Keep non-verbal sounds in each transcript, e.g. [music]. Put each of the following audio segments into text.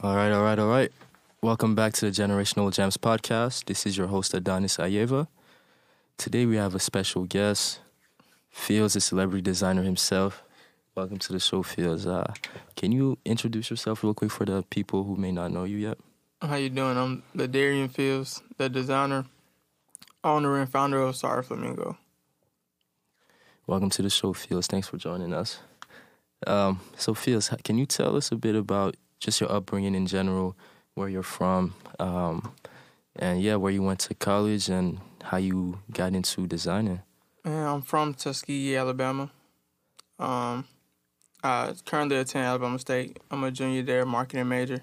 All right, all right, all right. Welcome back to the Generational Gems podcast. This is your host, Adonis Ayeva. Today we have a special guest, Fields, a celebrity designer himself. Welcome to the show, Fields. Uh, can you introduce yourself real quick for the people who may not know you yet? How you doing? I'm the Darian Fields, the designer, owner, and founder of Sorry Flamingo. Welcome to the show, Fields. Thanks for joining us. Um, so, Fields, can you tell us a bit about just your upbringing in general, where you're from, um, and yeah, where you went to college and how you got into designing? And I'm from Tuskegee, Alabama. Um, I currently attend Alabama State. I'm a junior there, marketing major,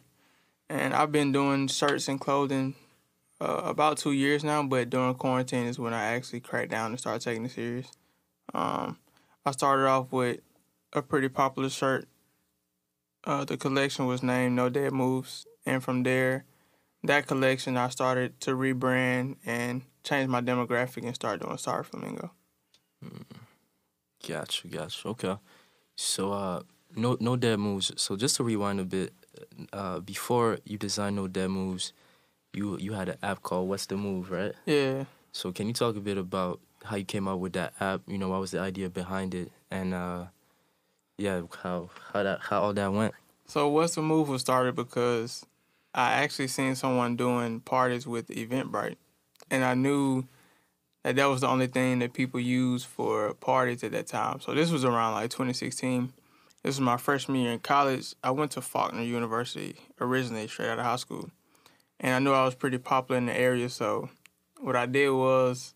and I've been doing shirts and clothing uh, about two years now. But during quarantine is when I actually cracked down and started taking it serious. Um, I started off with a pretty popular shirt. Uh, the collection was named No Dead Moves, and from there, that collection I started to rebrand and change my demographic and start doing Sorry Flamingo. Gotcha, gotcha. Okay. So, uh, no, no dead moves. So, just to rewind a bit, uh, before you designed no dead moves, you you had an app called What's the Move, right? Yeah. So, can you talk a bit about how you came up with that app? You know, what was the idea behind it, and uh, yeah, how how that how all that went? So what's the move was started because I actually seen someone doing parties with Eventbrite, and I knew that that was the only thing that people used for parties at that time. So this was around like 2016. This was my freshman year in college. I went to Faulkner University originally, straight out of high school, and I knew I was pretty popular in the area. So what I did was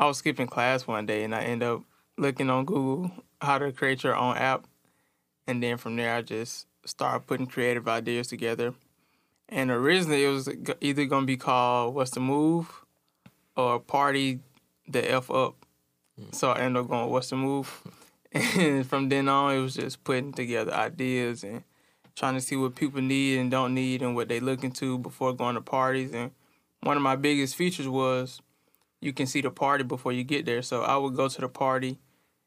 I was skipping class one day, and I ended up looking on Google how to create your own app, and then from there I just started putting creative ideas together. And originally it was either gonna be called "What's the Move" or "Party the F Up." Hmm. So I ended up going "What's the Move," [laughs] and from then on it was just putting together ideas and trying to see what people need and don't need and what they looking to before going to parties. And one of my biggest features was you can see the party before you get there. So I would go to the party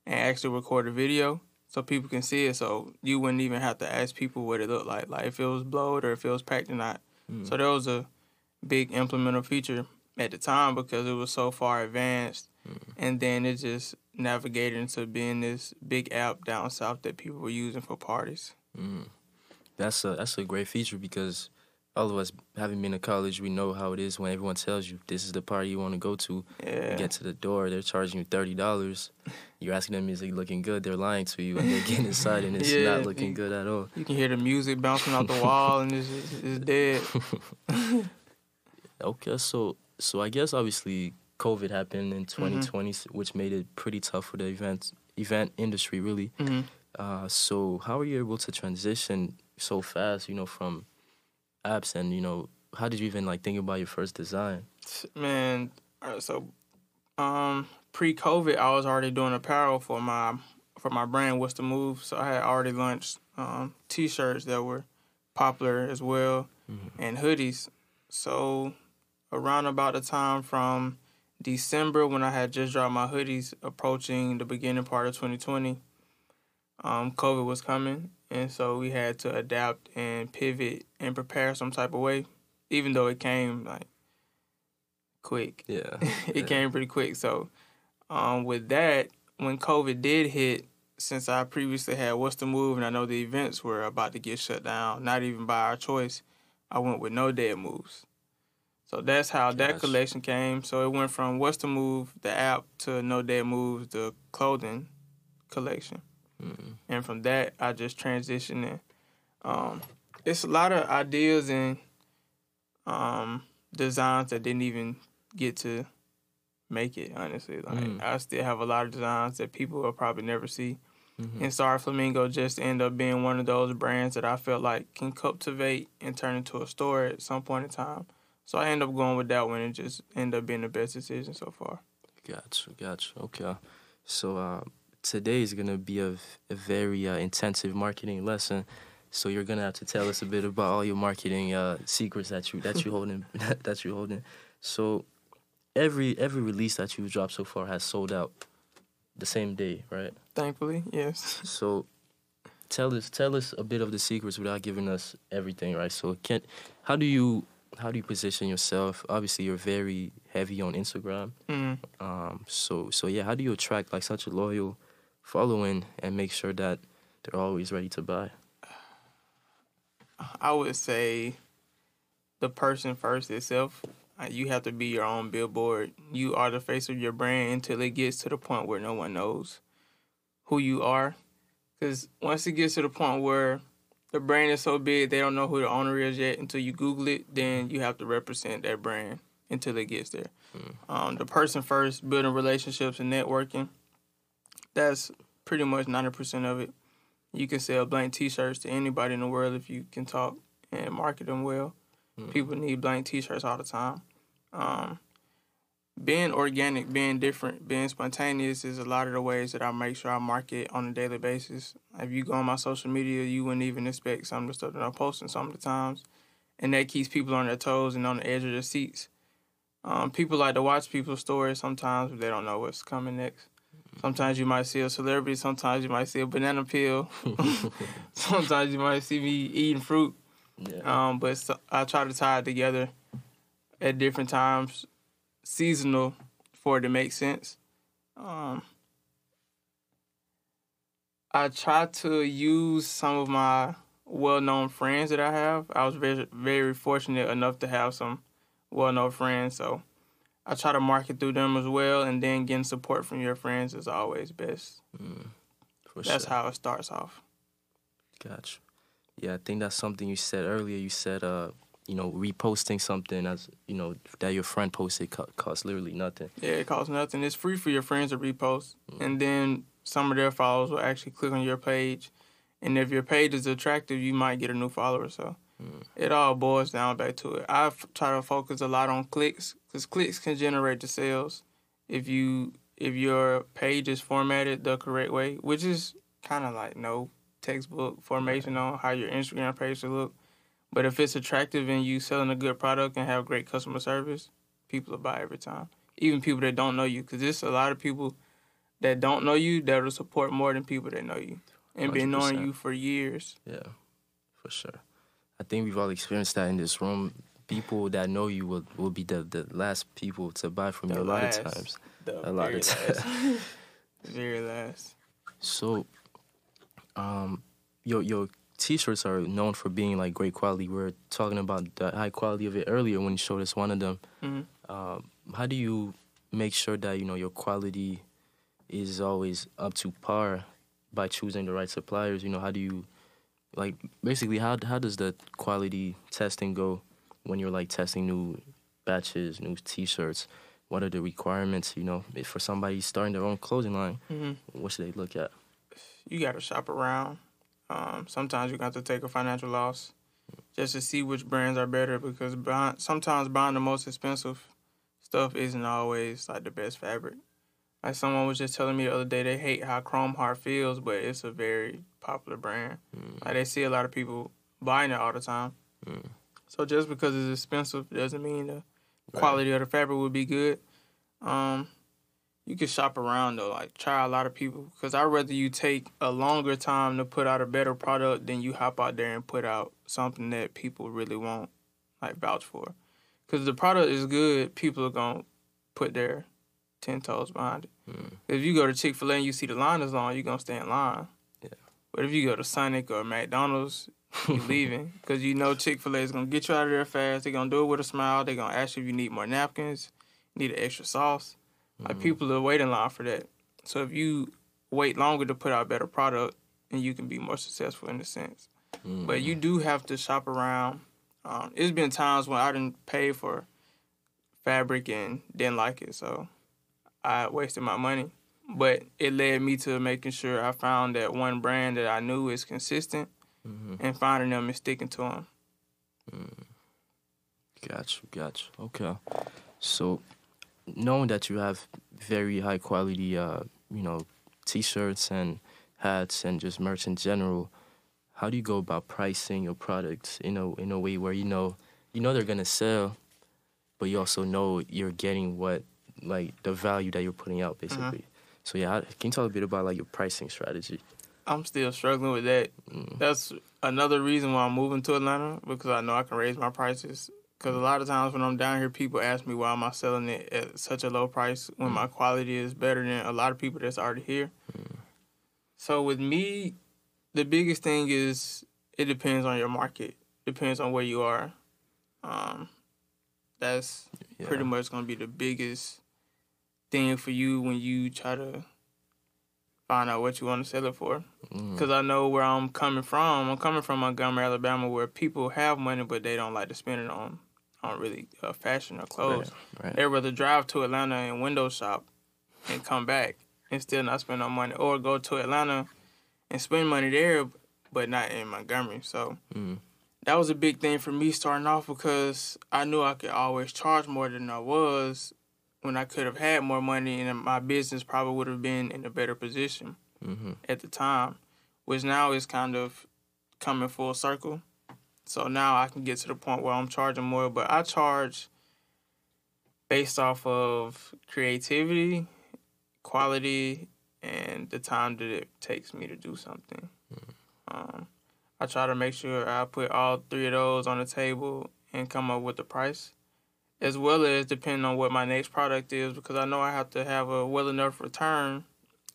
and actually record a video so people can see it. So you wouldn't even have to ask people what it looked like, like if it was blowed or if it was packed or not. Hmm. So that was a big implemental feature at the time because it was so far advanced. Hmm. And then it just navigated into being this big app down south that people were using for parties. Hmm. That's a that's a great feature because all of us having been to college, we know how it is when everyone tells you this is the party you want to go to. Yeah. You get to the door, they're charging you thirty dollars. You're asking them, is it looking good? They're lying to you, and they're getting inside, and it's [laughs] Yeah. not looking good at all. You can hear the music bouncing off the wall and it's, it's, dead. [laughs] Okay, so so I guess obviously COVID happened in 2020, which made it pretty tough for the event event industry, really. Mhm. Uh, so how are you able to transition so fast? You know, from apps, and you know, how did you even like think about your first design? Man, right, so um pre-COVID, I was already doing apparel for my for my brand. What's the move? So I had already launched um, t-shirts that were popular as well, and hoodies. So around about the time from December when I had just dropped my hoodies, approaching the beginning part of 2020, um, COVID was coming, and so we had to adapt and pivot and prepare some type of way, even though it came like quick Yeah, [laughs] it came pretty quick. So, um, with that, when COVID did hit, since I previously had What's the Move, and I know the events were about to get shut down, not even by our choice, I went with No Dead Moves. So that's how that collection came. So it went from What's the Move, the app, to No Dead Moves, the clothing collection. And from that, I just transitioned in. Um, it's a lot of ideas and um, designs that didn't even get to make it. Honestly, like Mm. I still have a lot of designs that people will probably never see. Mhm. And Star Flamingo just end up being one of those brands that I felt like can cultivate and turn into a store at some point in time. So I end up going with that one and just end up being the best decision so far. Gotcha, gotcha. Okay. So uh, today is gonna be a, a very uh, intensive marketing lesson. So you're gonna have to tell us a bit about all your marketing uh, secrets that you that you holding [laughs] that you holding. So every every release that you've dropped so far has sold out the same day, right? Thankfully, yes. So tell us tell us a bit of the secrets without giving us everything, right? So can how do you how do you position yourself? Obviously, you're very heavy on Instagram. Mhm. Um, so so yeah, how do you attract like such a loyal following and make sure that they're always ready to buy? I would say the person first itself. Uh, You have to be your own billboard. You are the face of your brand until it gets to the point where no one knows who you are. Because once it gets to the point where the brand is so big they don't know who the owner is yet until you Google it, then you have to represent that brand until it gets there. Um, the person first, building relationships and networking. That's pretty much ninety percent of it. You can sell blank T-shirts to anybody in the world if you can talk and market them well. People need blank T-shirts all the time. Um, being organic, being different, being spontaneous is a lot of the ways that I make sure I market on a daily basis. If you go on my social media, you wouldn't even expect some of the stuff that I'm posting some of the times, and that keeps people on their toes and on the edge of their seats. Um, people like to watch people's stories sometimes, but they don't know what's coming next. Sometimes you might see a celebrity. Sometimes you might see a banana peel. [laughs] [laughs] sometimes you might see me eating fruit. Yeah. Um, but so, I try to tie it together at different times, seasonal, for it to make sense. Um, I try to use some of my well-known friends that I have. I was very, very fortunate enough to have some well-known friends, so I try to market through them as well. And then getting support from your friends is always best. Mm, for That's sure. how it starts off. Gotcha. Yeah, I think that's something you said earlier. You said, uh, you know, reposting something as you know that your friend posted co- costs literally nothing. Yeah, it costs nothing. It's free for your friends to repost, mm. and then some of their followers will actually click on your page. And if your page is attractive, you might get a new follower. So mm. it all boils down back to it. I f- try to focus a lot on clicks because clicks can generate the sales if you if your page is formatted the correct way, which is kind of like no textbook formation on how your Instagram page should look. But if it's attractive and you selling a good product and have great customer service, people will buy every time. Even people that don't know you, because there's a lot of people that don't know you that will support more than people that know you and been knowing you for years. Yeah, for sure. I think we've all experienced that in this room. People that know you will, will be the, the last people to buy from The you a lot of times. A lot of times. last. [laughs] very last. So, um, your your t-shirts are known for being like great quality. We are talking about the high quality of it earlier when you showed us one of them. Mhm. Um, how do you make sure that you know your quality is always up to par by choosing the right suppliers? You know, how do you like basically how how does the quality testing go when you're like testing new batches, new t-shirts? What are the requirements? You know, if for somebody starting their own clothing line, hmm what should they look at? You got to shop around. Um, sometimes you got to take a financial loss just to see which brands are better because buying, sometimes buying the most expensive stuff isn't always like the best fabric. Like someone was just telling me the other day, they hate how Chrome Heart feels, but it's a very popular brand. Like they see a lot of people buying it all the time. So just because it's expensive doesn't mean the quality of the fabric will be good. Um, you can shop around though, like try a lot of people. Cause I'd rather you take a longer time to put out a better product than you hop out there and put out something that people really want, like vouch for. Cause the product is good, people are gonna put their ten toes behind it. If you go to Chick Fil A and you see the line is long, you're gonna stay in line. Yeah. But if you go to Sonic or McDonald's, you leaving [laughs] because you know Chick Fil A is gonna get you out of there fast. They're gonna do it with a smile. They're gonna ask you if you need more napkins, need an extra sauce. Like people are waiting line for that. So if you wait longer to put out better product, and you can be more successful in a sense. But you do have to shop around. Um, it's been times when I didn't pay for fabric and didn't like it, so I wasted my money. But it led me to making sure I found that one brand that I knew is consistent, Mm-hmm. and finding them and sticking to them. Mm. Gotcha, gotcha. Okay. So, knowing that you have very high quality, uh, you know, t-shirts and hats and just merch in general, how do you go about pricing your products in a in a way where you know you know they're gonna sell, but you also know you're getting what like the value that you're putting out mm-hmm. basically. So yeah, can you talk a bit about like your pricing strategy? I'm still struggling with that. Mm. That's another reason why I'm moving to Atlanta because I know I can raise my prices. Because a lot of times when I'm down here, people ask me why am I selling it at such a low price when my quality is better than a lot of people that's already here. So with me, the biggest thing is it depends on your market. Depends on where you are. Um, that's Yeah. pretty much gonna be the biggest thing for you when you try to find out what you want to sell it for. Mm. Because I know where I'm coming from. I'm coming from Montgomery, Alabama, where people have money, but they don't like to spend it on on really uh, fashion or clothes. Right. They'd rather drive to Atlanta and window shop and come back and still not spend no money, or go to Atlanta and spend money there, but not in Montgomery. So Mm. that was a big thing for me starting off because I knew I could always charge more than I was when I could have had more money and my business probably would have been in a better position Mm-hmm. at the time, which now is kind of coming full circle. So now I can get to the point where I'm charging more, but I charge based off of creativity, quality, and the time that it takes me to do something. Um, I try to make sure I put all three of those on the table and come up with the price, as well as depending on what my next product is, because I know I have to have a well enough return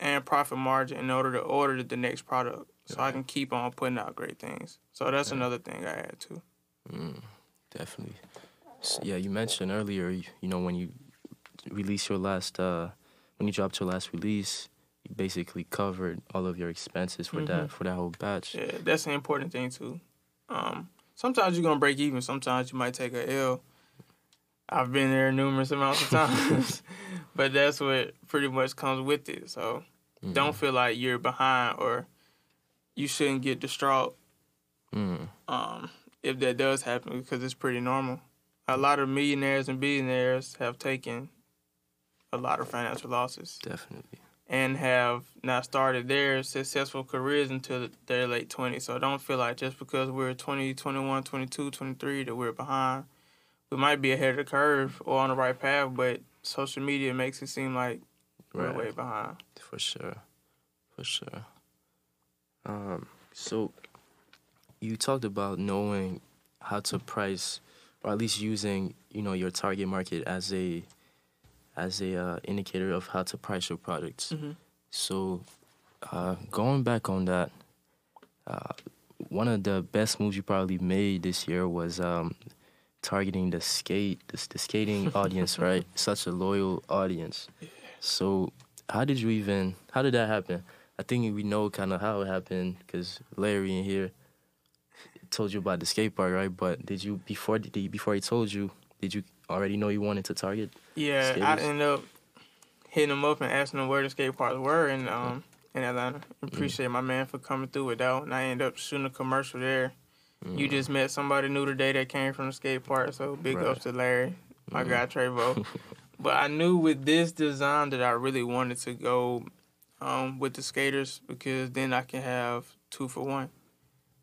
and profit margin in order to order the next product, so I can keep on putting out great things. So that's another thing I add too. Mm, definitely. S yeah, you mentioned earlier, you, you know, when you release your last, uh, when you dropped your last release, you basically covered all of your expenses for that for that whole batch. Yeah, that's an important thing too. Um, sometimes you're gonna break even. Sometimes you might take a L. I've been there numerous amounts of times, [laughs] but that's what pretty much comes with it. So Mm. don't feel like you're behind or you shouldn't get distraught Mm. um, if that does happen because it's pretty normal. A lot of millionaires and billionaires have taken a lot of financial losses Definitely. and have not started their successful careers until their late 20s. So don't feel like just because we're 20, 21, 22, 23 that we're behind. We might be ahead of the curve or on the right path, but social media makes it seem like we're Right. way behind. For sure. For sure. Um, so you talked about knowing how to price or at least using, you know, your target market as a as a uh, indicator of how to price your products. Mhm. So uh, going back on that, uh, one of the best moves you probably made this year was um, targeting the skate the, the skating audience, [laughs] right? Such a loyal audience. So how did you even how did that happen? I think we know kind of how it happened because Larry in here told you about the skate park, right? But did you before did he, before he told you did you already know you wanted to target? Yeah, I Skaters? ended up hitting them up and asking them where the skate parks were in um in Atlanta. Appreciate my man for coming through with that, and I ended up shooting a commercial there. You just met somebody new today that came from the skate park, so big Right. ups to Larry, my guy Trevo. [laughs] but I knew with this design that I really wanted to go um, with the skaters because then I can have two for one.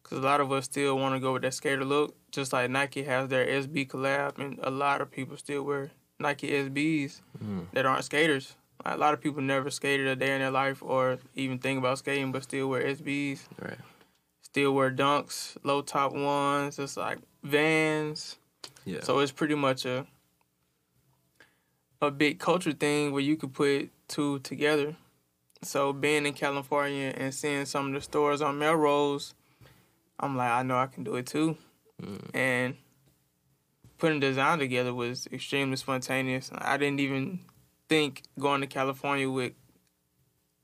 Because a lot of us still want to go with that skater look, just like Nike has their SB collab, and a lot of people still wear Nike SBs Mm. that aren't skaters. A lot of people never skated a day in their life or even think about skating, but still wear SBs, Right. Still wear dunks, low top ones. It's like Vans. Yeah. So it's pretty much a a big culture thing where you could put two together. So being in California and seeing some of the stores on Melrose, I'm like, I know I can do it too. Mm. And putting design together was extremely spontaneous. I didn't even think going to California would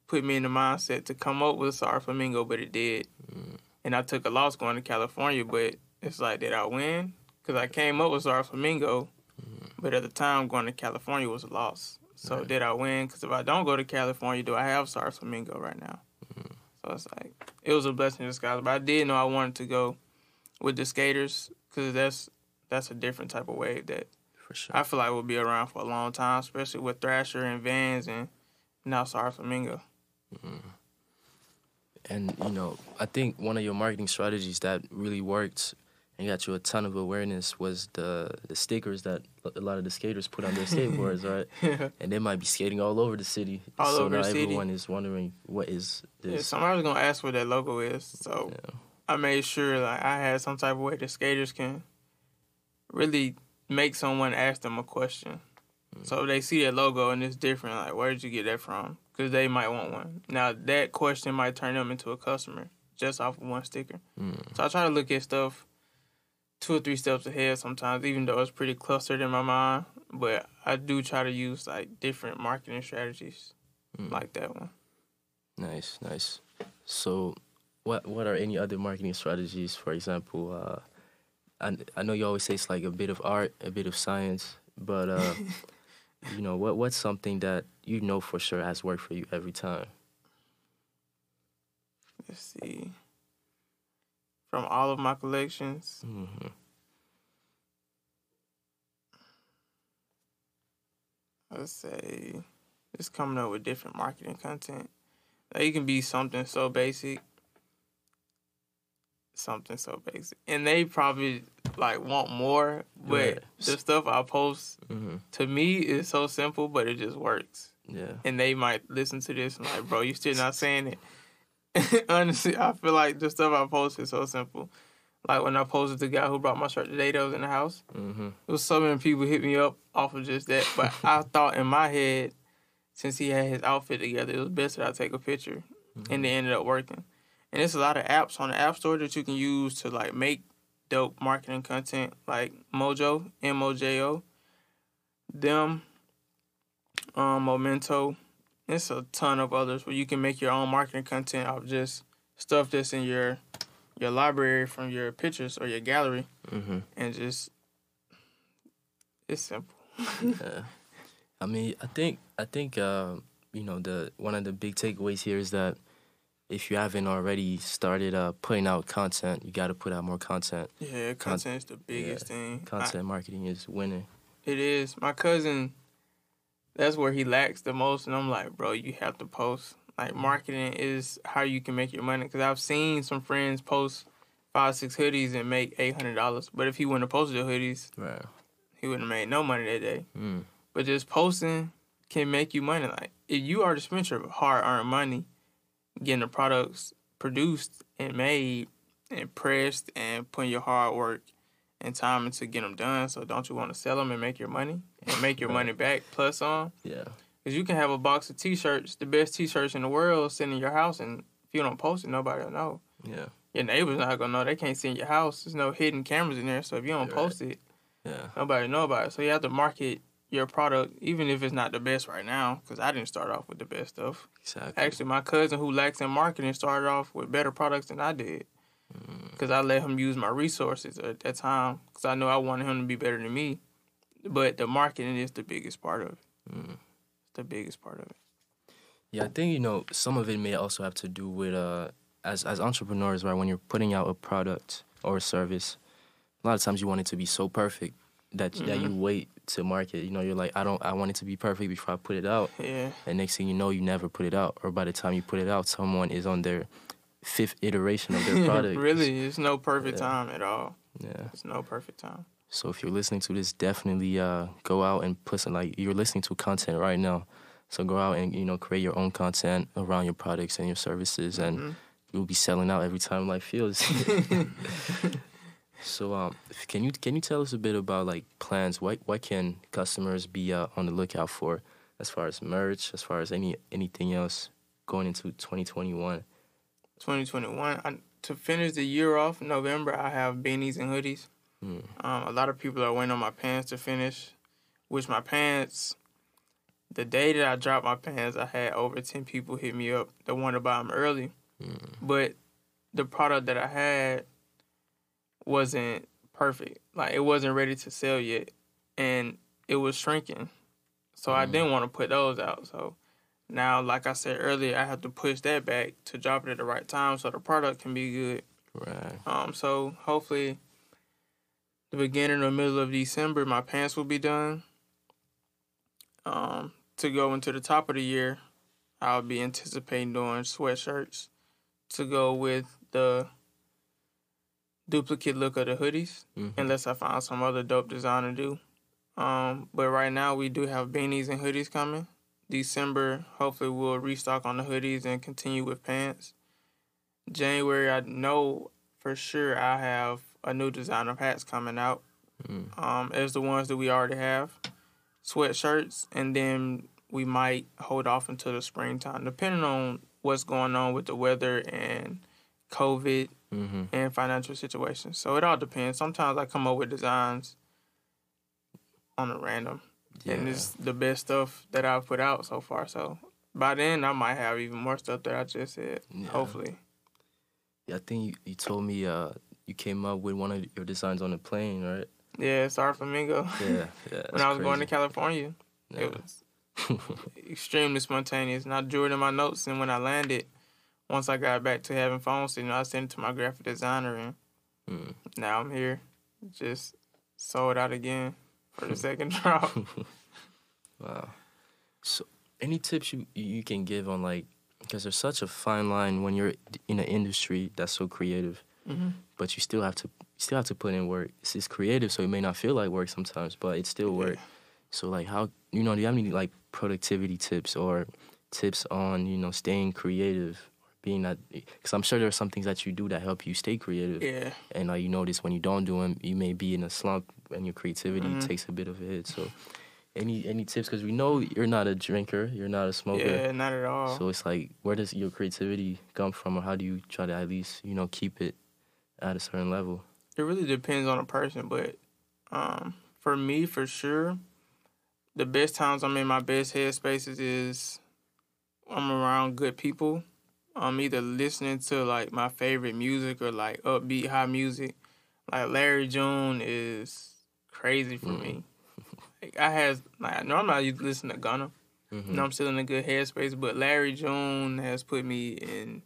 put me in the mindset to come up with Sar Flamingo, but it did. Mm. And I took a loss going to California, but it's like, did I win? Because I came up with Sar Flamingo, mm-hmm. but at the time going to California was a loss. So Right. did I win? Because if I don't go to California, do I have Sar Flamingo right now? Mm-hmm. So it's like it was a blessing in disguise. But I did know I wanted to go with the skaters because that's that's a different type of wave that For sure. I feel like will be around for a long time, especially with Thrasher and Vans and now Sar Flamingo. Mm-hmm. And you know, I think one of your marketing strategies that really worked and got you a ton of awareness was the the stickers that a lot of the skaters put on their [laughs] skateboards, right? Yeah. And they might be skating all over the city. All so over now the city. everyone is wondering what is this. Yeah, somebody's gonna ask what that logo is, so Yeah. I made sure like I had some type of way that skaters can really make someone ask them a question. Mm. So if they see that logo and it's different, like where did you get that from? Because they might want one. Now that question might turn them into a customer just off of one sticker. Mm. So I try to look at stuff two or three steps ahead sometimes, even though it's pretty clustered in my mind. But I do try to use like different marketing strategies Mm. like that one. Nice, nice. So, what what are any other marketing strategies? For example, uh, I I know you always say it's like a bit of art, a bit of science, but uh, [laughs] you know what what's something that you know for sure has worked for you every time? Let's see. From all of my collections, hmm let's say just coming up with different marketing content. Like, it can be something so basic, something so basic, and they probably like want more. But Right. the stuff I post hmm to me is so simple, but it just works. Yeah. And they might listen to this and like, bro, you still not saying it. [laughs] Honestly, I feel like the stuff I post is so simple. Like when I posted the guy who brought my shirt today that was in the house. hmm It was so many people hit me up off of just that. But [laughs] I thought in my head, since he had his outfit together, it was best that I take a picture. And it ended up working. And there's a lot of apps on the App Store that you can use to like make dope marketing content, like Mojo, M O J O, them, um, Momento. It's a ton of others where you can make your own marketing content of just stuff that's in your your library from your pictures or your gallery hmm and just it's simple. [laughs] Yeah. I mean, I think I think uh, you know the one of the big takeaways here is that if you haven't already started uh, putting out content, you got to put out more content. Yeah, content is the biggest thing. I- Content marketing is winning. it is. My cousin, that's where he lacks the most, and I'm like, bro, you have to post. Like marketing is how you can make your money. Cause I've seen some friends post five, six hoodies and make eight hundred dollars. But if he wouldn't have posted the hoodies, Right. he wouldn't have made no money that day. Mm. But just posting can make you money. Like if you are to spend your hard earned money getting the products produced and made and pressed and putting your hard work and time into get them done. So don't you want to sell them and make your money and make your money back plus on? Yeah. Because you can have a box of t-shirts, the best t-shirts in the world, sitting in your house, and if you don't post it, nobody will know. Yeah. Your neighbors not gonna know. They can't see in your house. There's no hidden cameras in there. So if you don't Right. post it, Yeah. nobody know about it. So you have to market your product, even if it's not the best right now. Because I didn't start off with the best stuff. Exactly. Actually, my cousin who lacks in marketing started off with better products than I did. Because I let him use my resources at that time. Because I know I wanted him to be better than me. But the marketing is the biggest part of it. Mm. The biggest part of it. Yeah, I think you know some of it may also have to do with uh, as as entrepreneurs, right? When you're putting out a product or a service, a lot of times you want it to be so perfect that that you wait to market. You know, you're like, I don't, I want it to be perfect before I put it out. [laughs] Yeah. And next thing you know, you never put it out, or by the time you put it out, someone is on their fifth iteration of their [laughs] product. really, it's no perfect Yeah. time at all. Yeah. It's no perfect time. So if you're listening to this, definitely uh, go out and put some like you're listening to content right now. So go out and you know create your own content around your products and your services, and Mhm. you'll be selling out every time life feels. [laughs] so um, can you can you tell us a bit about like plans? What what can customers be uh, on the lookout for as far as merch, as far as any anything else going into 2021? 2021. I, to finish the year off, November, I have beanies and hoodies. Mm. Um, a lot of people are waiting on my pants to finish, which my pants, the day that I dropped my pants, I had over 10 people hit me up that wanted to buy them early. Mm. But the product that I had wasn't perfect. Like, it wasn't ready to sell yet. And it was shrinking. So I Mm. didn't want to put those out. So now, like I said earlier, I have to push that back to drop it at the right time so the product can be good. Right. Um, so hopefully, the beginning or middle of December, my pants will be done. Um, to go into the top of the year, I'll be anticipating doing sweatshirts to go with the duplicate look of the hoodies Mhm. unless I find some other dope design to do. Um, but right now we do have beanies and hoodies coming. December, hopefully we'll restock on the hoodies and continue with pants. January, I know for sure I have a new design of hats coming out. Mm. Um, as the ones that we already have, sweatshirts, and then we might hold off until the springtime, depending on what's going on with the weather and COVID Mm-hmm. and financial situations. So it all depends. Sometimes I come up with designs on a random, and it's the best stuff that I've put out so far. So by then I might have even more stuff that I just said. Yeah. Hopefully, Yeah, I think you, you told me uh, you came up with one of your designs on a plane, right? yeah. Sorry, Flamingo. Yeah, yeah. [laughs] when I was going to California, yeah. it was extremely spontaneous. And I drew it in my notes, and when I landed, once I got back to having phone signal, I sent it to my graphic designer, and Mm. now I'm here. Just sold out again for the second [laughs] drop. [laughs] Wow. So, any tips you you can give on like because there's such a fine line when you're in an industry that's so creative, hmm but you still have to still have to put in work. It's, it's creative, so it may not feel like work sometimes, but it's still work. So like how you know do you have any like productivity tips or tips on you know staying creative being that because I'm sure there are some things that you do that help you stay creative Yeah. and uh, you notice when you don't do them you may be in a slump and your creativity Mhm. takes a bit of a hit. So any any tips because we know you're not a drinker, you're not a smoker. Yeah, not at all. So it's like, where does your creativity come from, or how do you try to at least, you know, keep it at a certain level? it really depends on a person, but um, for me, for sure, the best times I'm in my best headspaces is I'm around good people. I'm either listening to like my favorite music or like upbeat high music. Like Larry June is crazy for Mm. me. [laughs] Like I has like normally I used to listen to Gunna. Mm-hmm. You know, I'm still in a good headspace, but Larry June has put me in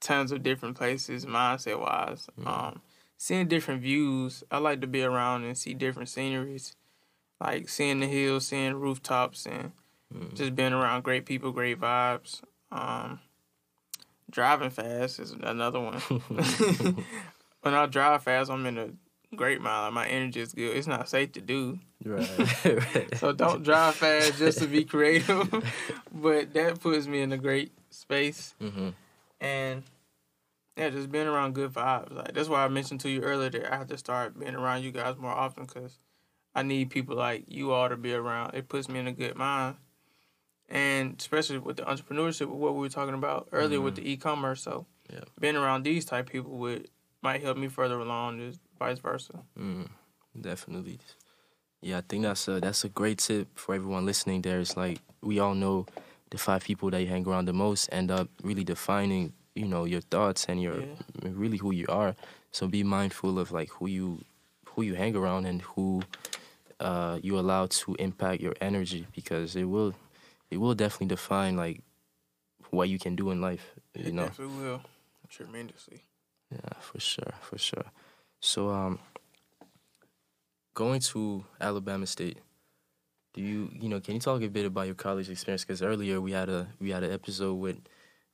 tons of different places, mindset wise. Um, seeing different views. I like to be around and see different sceneries, like seeing the hills, seeing rooftops, and Mm. just being around great people, great vibes. Um, driving fast is another one. [laughs] [laughs] when I drive fast, I'm in a great mind. My energy is good. It's not safe to do. Right. right. [laughs] So don't drive fast just to be creative. but that puts me in a great space. Mm-hmm. And yeah, just being around good vibes. Like that's why I mentioned to you earlier that I have to start being around you guys more often because I need people like you all to be around. It puts me in a good mind. And especially with the entrepreneurship, what we were talking about earlier with the e-commerce. So Yeah. being around these type people would might help me further along, just vice versa. Mm, definitely. Yeah, I think that's a that's a great tip for everyone listening. There, it's like we all know the five people that you hang around the most end up really defining, you know, your thoughts and your Yeah. really who you are. So be mindful of like who you who you hang around and who uh, you allow to impact your energy because it will it will definitely define like what you can do in life. You It know. definitely will tremendously. Yeah, for sure, for sure. So, um, going to Alabama State, do you, you know, can you talk a bit about your college experience? Because earlier we had a we had an episode with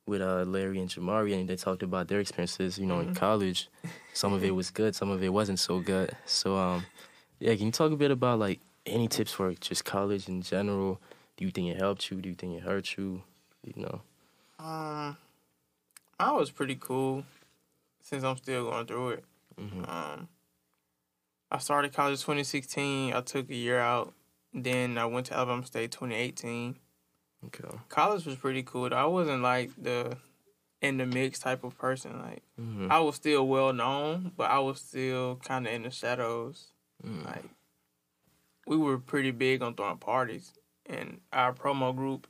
with uh, Larry and Jamari, and they talked about their experiences, you know, in Mhm. college. Some of it was good, some of it wasn't so good. So, um, yeah, can you talk a bit about like any tips for just college in general? Do you think it helped you? Do you think it hurt you? You know. Um, I was pretty cool since I'm still going through it. hmm Um, I started college 2016. I took a year out. Then I went to Alabama State 2018. Okay. College was pretty cool. I wasn't like the in the mix type of person. Like hmm I was still well known, but I was still kind of in the shadows. Mm. Like we were pretty big on throwing parties, and our promo group,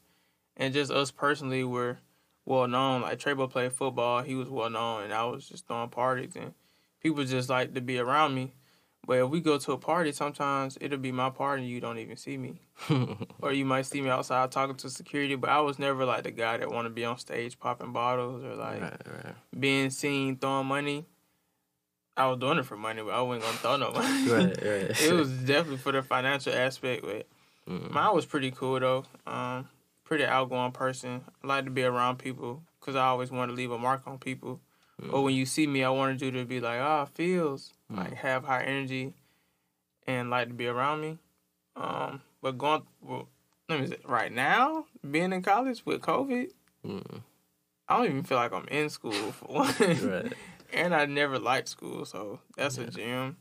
and just us personally were well known. Like Trebo played football, he was well known, and I was just throwing parties, and people just like to be around me. But if we go to a party, sometimes it'll be my party, and you don't even see me, [laughs] or you might see me outside talking to security. But I was never like the guy that want to be on stage popping bottles or like right, right. being seen throwing money. I was doing it for money, but I wasn't gonna throw no money. right, [laughs] it was definitely for the financial aspect, but Mm. mine was pretty cool though. Um, pretty outgoing person. I like to be around people because I always want to leave a mark on people Or when you see me, I wanted you to be like, oh, feels Mm. like have high energy and like to be around me. Um, but going well, let me say, right now, being in college with COVID, Mm. I don't even feel like I'm in school for one. [laughs] Right. and I never liked school, so that's a gem.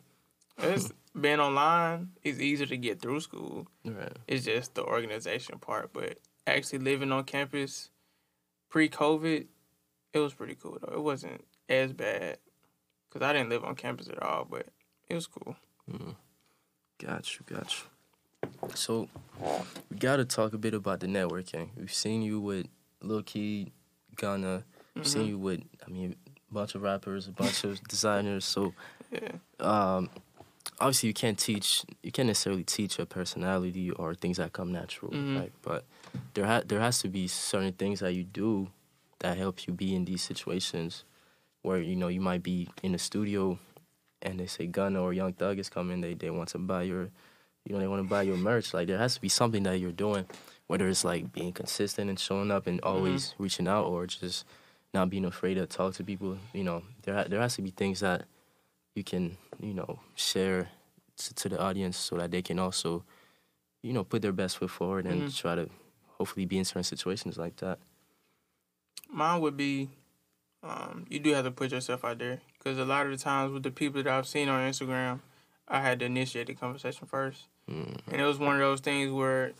It's being online is easier to get through school. Right. It's just the organization part, but actually living on campus pre-COVID, it was pretty cool though. It wasn't as bad because I didn't live on campus at all, but it was cool. Got you, got you. So we gotta talk a bit about the networking. We've seen you with Lil Keed, Gunna. We've seen you with, I mean, a bunch of rappers, a bunch of [laughs] designers. So Yeah, um, obviously you can't teach, you can't necessarily teach a personality or things that come natural, Mhm. right? But there ha- there has to be certain things that you do that help you be in these situations where you know you might be in the studio and they say Gunna or Young Thug is coming, they they want to buy your, you know, they want to buy your merch. Like there has to be something that you're doing, whether it's like being consistent and showing up and always reaching out, or just not being afraid to talk to people. You know, there ha- there has to be things that you can you know share to, to the audience so that they can also, you know, put their best foot forward and Mhm. try to hopefully be in certain situations like that. mine would be um, you do have to put yourself out there because a lot of the times with the people that I've seen on Instagram, I had to initiate the conversation first. Mm. And it was one of those things where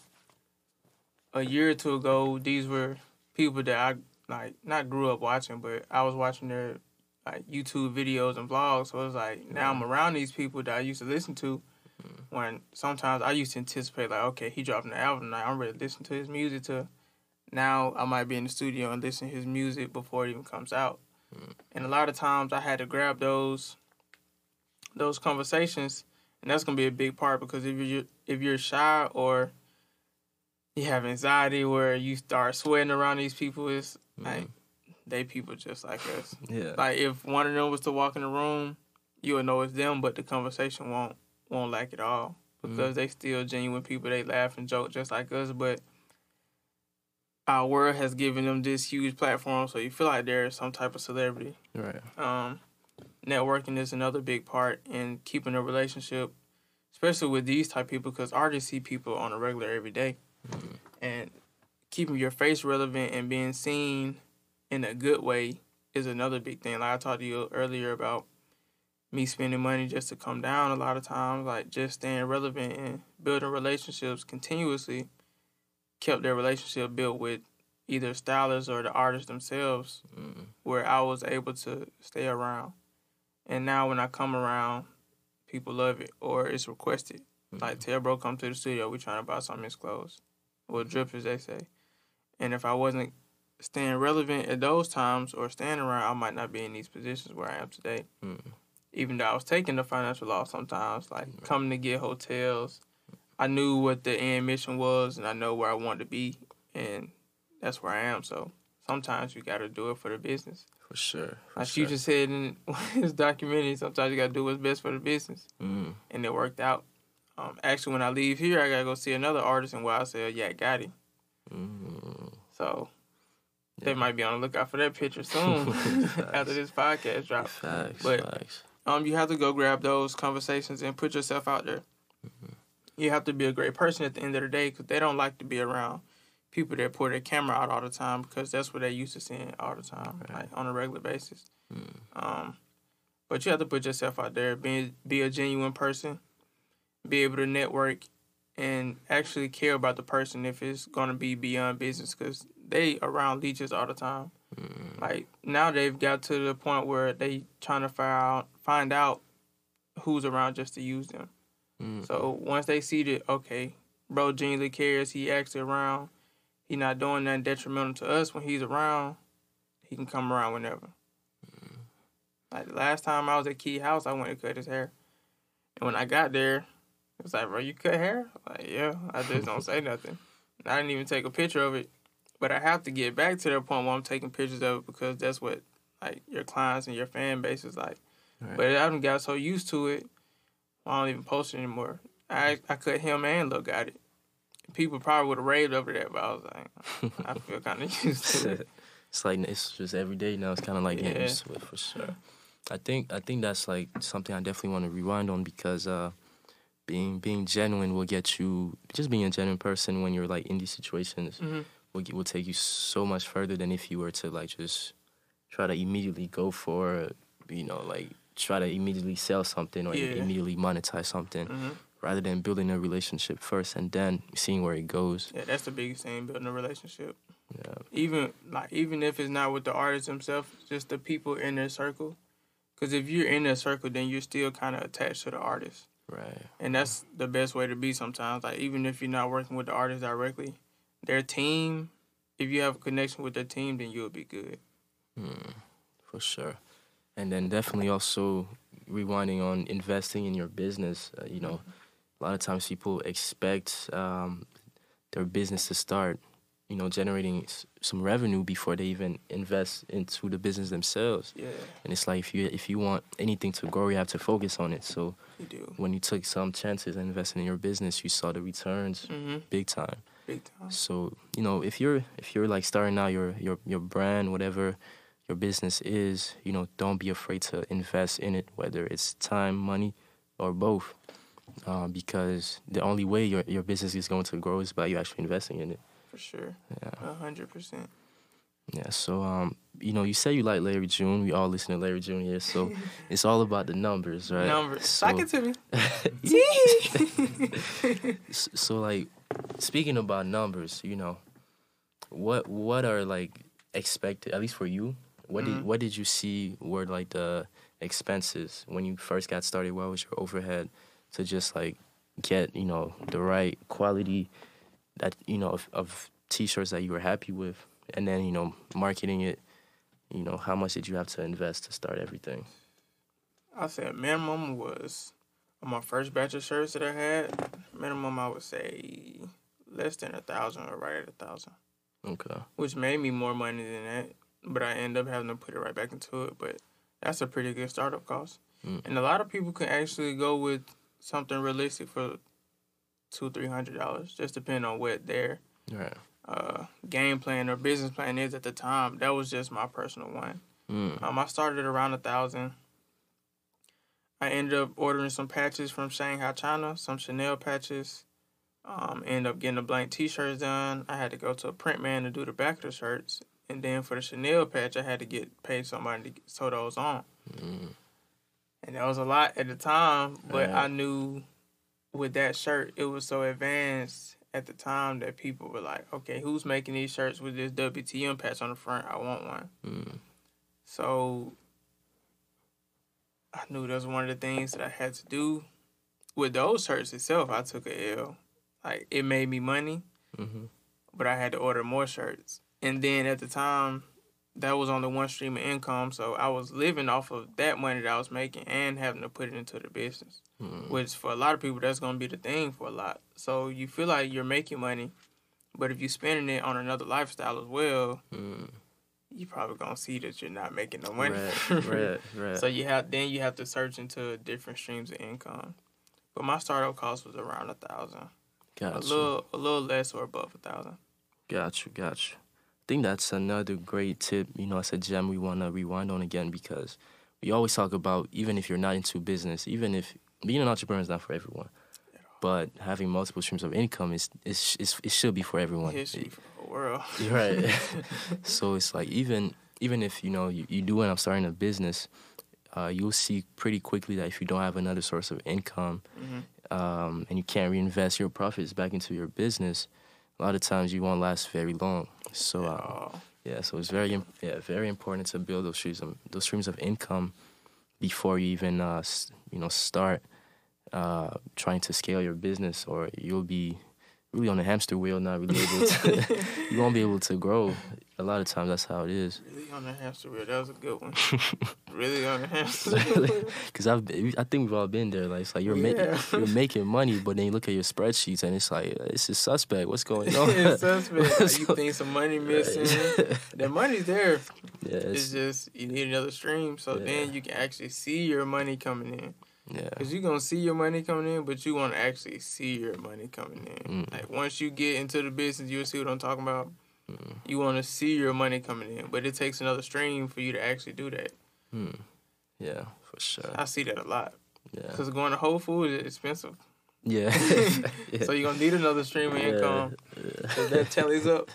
a year or two ago, these were people that I like not grew up watching, but I was watching their like YouTube videos and vlogs. So it was like now I'm around these people that I used to listen to. Mm-hmm. When sometimes I used to anticipate like, okay, he dropping an album tonight, I'm ready to listen to his music. To now I might be in the studio and listen to his music before it even comes out. Mm-hmm. And a lot of times I had to grab those those conversations and that's gonna be a big part because if you're if you're shy or you have anxiety where you start sweating around these people, it's like mm-hmm. They people just like us. Yeah. Like if one of them was to walk in the room, you would know it's them, but the conversation won't won't lack at all because they still genuine people. They laugh and joke just like us, but our world has given them this huge platform, so you feel like they're some type of celebrity Right. um, networking is another big part in keeping a relationship, especially with these type of people, because artists see people on a regular every day. and keeping your face relevant and being seen in a good way is another big thing. Like I talked to you earlier about me spending money just to come down a lot of times, like just staying relevant and building relationships continuously kept their relationship built with either stylists or the artists themselves mm-hmm. where I was able to stay around. And now when I come around, people love it or it's requested. Like mm-hmm. tell bro come to the studio, we trying to buy some of his clothes. Or drip as they say. And if I wasn't staying relevant at those times or staying around, I might not be in these positions where I am today. Even though I was taking the financial loss sometimes, like coming to get hotels. I knew what the end mission was and I know where I wanted to be and that's where I am. So sometimes you gotta do it for the business. For sure. For Like sure. you just said in [laughs] his documentary, sometimes you gotta do what's best for the business, Mm. and it worked out. Um, actually, when I leave here, I gotta go see another artist in YSL, Yak Gotti. Mm. So they might be on the lookout for that picture [laughs] soon after this podcast drop. Facts. But- facts. Um, you have to go grab those conversations and put yourself out there. You have to be a great person at the end of the day because they don't like to be around people that pour their camera out all the time because that's what they used to seeing all the time, like on a regular basis. Um, but you have to put yourself out there, be be a genuine person, be able to network, and actually care about the person if it's gonna be beyond business because they around leeches all the time. Like now they've got to the point where they trying to find out find out who's around just to use them. Mm. So once they see that okay, bro genuinely cares, he actually around, he not doing nothing detrimental to us when he's around, he can come around whenever. Like the last time I was at Key House, I went to cut his hair, and when I got there, it was like, bro, you cut hair? Like, yeah, I just don't say [laughs] nothing. I didn't even take a picture of it, but I have to get back to the point where I'm taking pictures of it because that's what like your clients and your fan base is like. Right. But I haven't got so used to it, I don't even post it anymore. I I cut him and look at it. People probably would have raved over that, but I was like, I [laughs] feel kind of [laughs] used to it. [laughs] It's like it's just every day now. It's kind of like getting Yeah. used to it for sure. I think I think that's like something I definitely want to rewind on because uh, being being genuine will get you just being a genuine person when you're like in these situations Mhm. Will will take you so much further than if you were to like just try to immediately go for you know like try to immediately sell something or Yeah. immediately monetize something Mhm. rather than building a relationship first and then seeing where it goes. Yeah, that's the biggest thing building a relationship. Yeah. Even like even if it's not with the artist himself, just the people in their circle. Because if you're in their circle, then you're still kind of attached to the artist, Right. and that's the best way to be sometimes. Like even if you're not working with the artist directly, their team. If you have a connection with their team, then you'll be good. Mm, for sure. And then definitely also rewinding on investing in your business. Uh, you know, a lot of times people expect um, their business to start, you know, generating s- some revenue before they even invest into the business themselves. Yeah, And it's like if you if you want anything to grow, you have to focus on it. So you do. when you took some chances and invested in your business, you saw the returns hmm big time. Big time. So you know, if you're if you're like starting out your your your brand, whatever your business is, you know, don't be afraid to invest in it, whether it's time, money, or both, uh, because the only way your your business is going to grow is by you actually investing in it. For sure. Yeah, A hundred percent. Yeah. So um, you know, you say you like Larry June. We all listen to Larry June here, so [laughs] it's all about the numbers, right? Numbers. So, Sock it to me. [laughs] so like speaking about numbers you know what what are like expected at least for you what did Mhm. what did you see were like the expenses when you first got started what was your overhead to just like get you know the right quality that you know of, of t-shirts that you were happy with and then you know marketing it you know how much did you have to invest to start everything I said minimum was on my first batch of shirts that I had. Minimum, I would say less than a thousand or right at a thousand, okay which made me more money than that. But I end up having to put it right back into it. But that's a pretty good startup cost. Mm. And a lot of people can actually go with something realistic for two, three hundred dollars, just depending on what their right uh, game plan or business plan is at the time. That was just my personal one. mm. Um, I started around a thousand. I ended up ordering some patches from Shanghai, China, some Chanel patches. Um, ended up getting the blank T-shirts done. I had to go to a print man to do the back of the shirts, and then for the Chanel patch, I had to get paid somebody to sew those on. Mm. And that was a lot at the time, but. I knew with that shirt, it was so advanced at the time that people were like, okay, who's making these shirts with this WTM patch on the front? I want one. Mm. So I knew that was one of the things that I had to do. With those shirts itself, I took a L. Like it made me money, Mm-hmm. but I had to order more shirts. And then at the time, that was only one stream of income, so I was living off of that money that I was making and having to put it into the business. Mm. Which for a lot of people, that's gonna be the thing for a lot. So you feel like you're making money, but if you're spending it on another lifestyle as well, Mm. you probably gonna see that you're not making no money. Right, [laughs] right, right. So you have then you have to search into different streams of income. But my startup cost was around a thousand, Gotcha. a little a little less or above a thousand. Gotcha, gotcha. I think that's another great tip. You know, it's a gem we want to rewind on again because we always talk about even if you're not into business, even if being an entrepreneur is not for everyone, but having multiple streams of income is is, is it should be for everyone. History for the world. [laughs] Right. [laughs] so it's like even even if you know you, you do end up starting a business, uh, you'll see pretty quickly that if you don't have another source of income, Mhm. um, and you can't reinvest your profits back into your business, a lot of times you won't last very long. So uh, yeah, so it's very yeah very important to build those streams of, those streams of income before you even uh, you know start uh, trying to scale your business, or you'll be really on a hamster wheel, not really able to. [laughs] [laughs] you won't be able to grow. A lot of times, that's how it is. really on the hamster wheel. That was a good one. [laughs] really on the hamster wheel. Because I've, been- I think we've all been there. Like it's like you're Yeah. ma- you're making money, but then you look at your spreadsheets and it's like it's is suspect. What's going on? it's suspect. Like, you think some money missing. the money's there. yeah, It's it's, just you need another stream, so Yeah. then you can actually see your money coming in. Yeah, Cause you're gonna see your money coming in, but you want to actually see your money coming in. Mm. Like once you get into the business, you'll see what I'm talking about. You want to see your money coming in, but it takes another stream for you to actually do that. Yeah, for sure. I see that a lot Yeah. because going to Whole Foods is expensive, Yeah. [laughs] [laughs] yeah. so you're gonna need another stream of Yeah, income. Cause that telly's up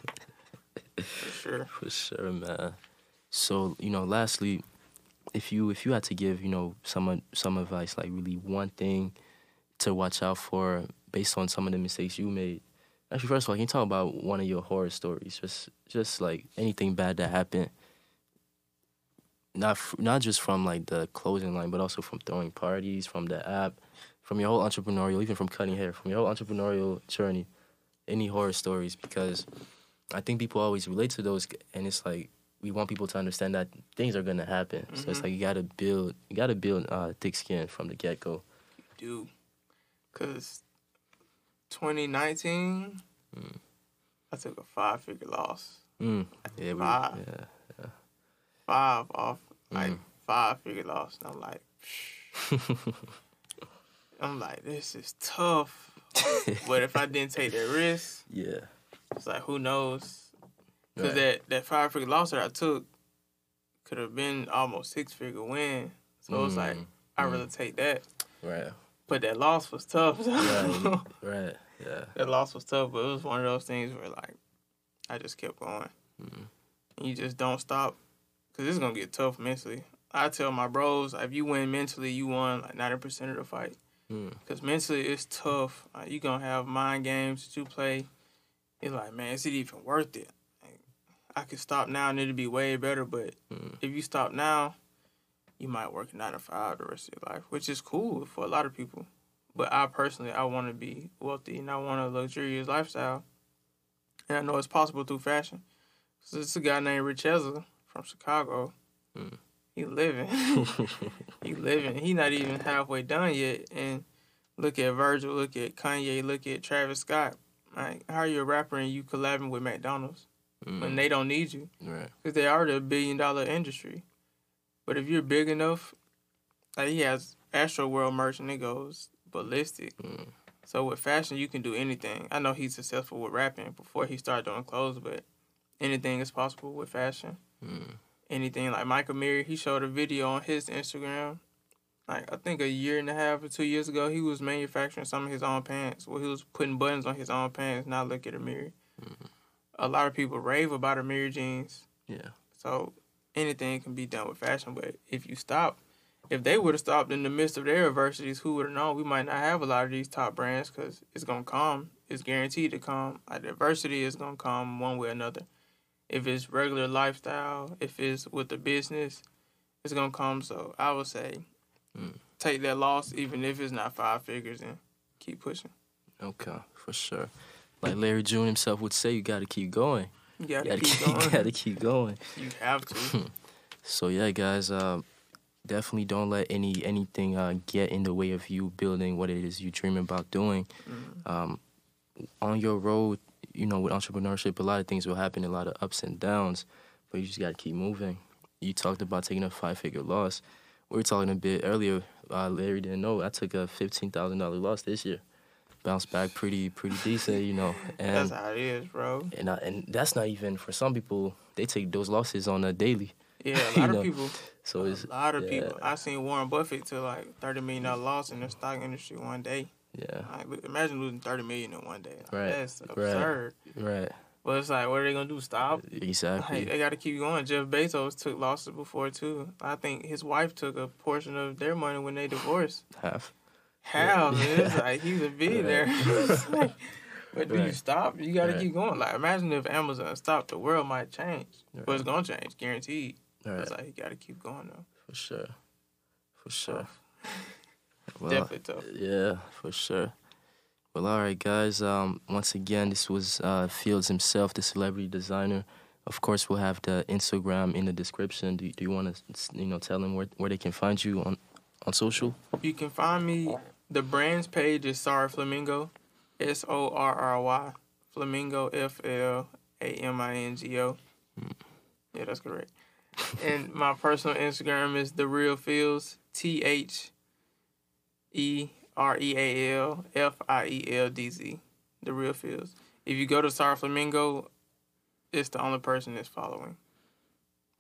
[laughs] for sure. For sure, man. So you know, lastly, if you if you had to give you know some some advice, like really one thing to watch out for based on some of the mistakes you made. Actually, first of all, can you talk about one of your horror stories? Just just like anything bad that happened. Not f- not just from like the clothing line, but also from throwing parties, from the app, from your whole entrepreneurial, even from cutting hair, from your whole entrepreneurial journey. Any horror stories? Because I think people always relate to those, and it's like we want people to understand that things are gonna happen. So it's like you gotta build, you gotta build uh, thick skin from the get go. do. Cause 2019, I took a five figure loss. Mm. Yeah, we, Five. yeah, Five off, like Mm. five figure loss. And I'm like, [laughs] I'm like, this is tough. [laughs] but if I didn't take that risk, yeah, it's like, who knows? Because Right. that, that five figure loss that I took could have been almost six figure win. So it's like, Mm, I'd rather take that. right, But that loss was tough. right, [laughs] right, yeah, that loss was tough, but it was one of those things where like I just kept going. Mm. And you just don't stop because it's gonna get tough mentally. I tell my bros, if you win mentally, you won like ninety percent of the fight. Mm. Because mentally, it's tough. Like, you gonna have mind games that you play. It's like, man, is it even worth it? I could stop now and it'd be way better. But Mm. if you stop now, you might work nine to five the rest of your life, which is cool for a lot of people. But I personally, I want to be wealthy and I want a luxurious lifestyle. And I know it's possible through fashion. So it's a guy named Rich Ezra from Chicago. Mm. He living. [laughs] he living. He not even halfway done yet. And look at Virgil, look at Kanye, look at Travis Scott. Like, how are you a rapper and you collabing with McDonald's Mm. when they don't need you? right, because they are the billion dollar industry. But if you're big enough, like he has Astroworld merch and it goes ballistic. Mm. So with fashion, you can do anything. I know he's successful with rapping before he started doing clothes, but anything is possible with fashion. Mm. Anything like Mike Amiri, he showed a video on his Instagram. Like I think a year and a half or two years ago, he was manufacturing some of his own pants. Well, he was putting buttons on his own pants, not look at Amiri. A lot of people rave about Amiri jeans. yeah, So anything can be done with fashion, but if you stop, if they would have stopped in the midst of their adversities, who would have known? We might not have a lot of these top brands because it's gonna come. It's guaranteed to come. Like the adversity is gonna come one way or another. If it's regular lifestyle, if it's with the business, it's gonna come. So I would say, Mm. take that loss, even if it's not five figures, and keep pushing. okay, for sure. Like Larry June himself would say, you gotta keep going. You gotta, gotta keep keep, going. [laughs] you gotta keep going. [laughs] You have to. [laughs] So yeah, guys, uh, definitely don't let any anything uh, get in the way of you building what it is you dream about doing. Mhm. Um, on your road, you know, with entrepreneurship, a lot of things will happen, a lot of ups and downs, but you just gotta keep moving. You talked about taking a five figure loss. We were talking a bit earlier. Uh, Larry didn't know I took a fifteen thousand dollar loss this year. Bounced back pretty pretty decent, you know, [laughs] and That's how it is, bro. and I, and that's not even for some people. They take those losses on a daily. Yeah, a [laughs] lot know, of people. So it's a lot of yeah. people. I seen Warren Buffett to like thirty million dollar loss in the stock industry one day. yeah, Like, imagine losing thirty million in one day. Like, Right, That's absurd. right, But it's like, what are they gonna do? Stop? exactly. Like, they got to keep going. Jeff Bezos took losses before too. I think his wife took a portion of their money when they divorced. Half. How? [laughs] Man, it's like he's a billionaire. [laughs] Like, [laughs] but do you stop? You got to Right. keep going. Like, imagine if Amazon stopped, the world might change. But it's gonna change, guaranteed. Right. It's like you got to keep going though. For sure. For sure. Well, Definitely tough. yeah, for sure. Well, all right, guys. Um, once again, this was uh, Fields himself, the celebrity designer. Of course, we'll have the Instagram in the description. Do, do you want to, you know, tell them where, where they can find you on, on social? You can find me. The brand's page is Sorry Flamingo, S O R R Y Flamingo F L A M I N G O. Yeah, that's correct. and [laughs] my personal Instagram is the real Fields T H E R E A L F I E L D Z. The real Fields. If you go to Sorry Flamingo, it's the only person that's following.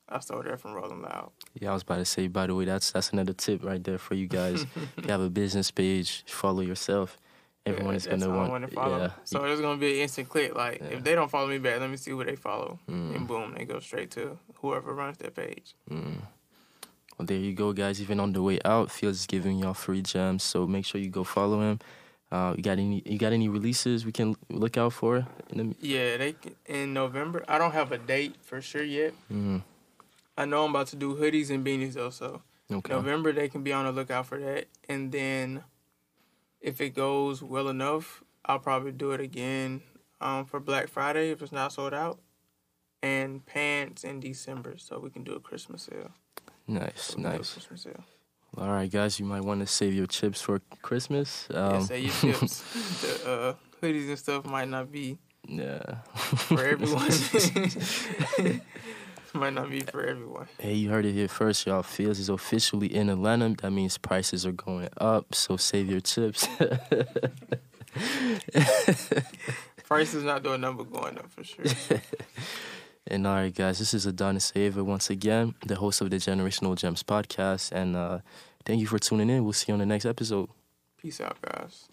I stole that from Rolling Loud. Yeah, I was about to say. By the way, that's that's another tip right there for you guys. [laughs] if you have a business page, follow yourself. Everyone Yeah, is gonna want. to follow. Yeah, So it's gonna be an instant click. Like Yeah. if they don't follow me back, let me see who they follow, Mm. and boom, they go straight to whoever runs that page. Mm. Well, there you go, guys. Even on the way out, Fields is giving y'all free gems, so make sure you go follow him. Uh, you got any? You got any releases we can look out for? In the, Yeah, they in November. I don't have a date for sure yet. mm, I know I'm about to do hoodies and beanies though, so okay. November they can be on the lookout for that. And then if it goes well enough, I'll probably do it again um, for Black Friday if it's not sold out. And pants in December, so we can do a Christmas sale. Nice, So we can do a nice. Christmas sale. All right, guys. You might want to save your chips for Christmas. yeah, Um, say your chips. [laughs] the uh, hoodies and stuff might not be yeah. for everyone. [laughs] [laughs] [laughs] might not be for everyone. Hey, you heard it here first, y'all. Fields is officially in Atlanta. That means prices are going up, so save your chips. [laughs] prices is not doing number going up for sure. [laughs] and all right, guys, this is Adonis Ava once again, the host of the Generational Gems podcast. And uh, thank you for tuning in. We'll see you on the next episode. Peace out, guys.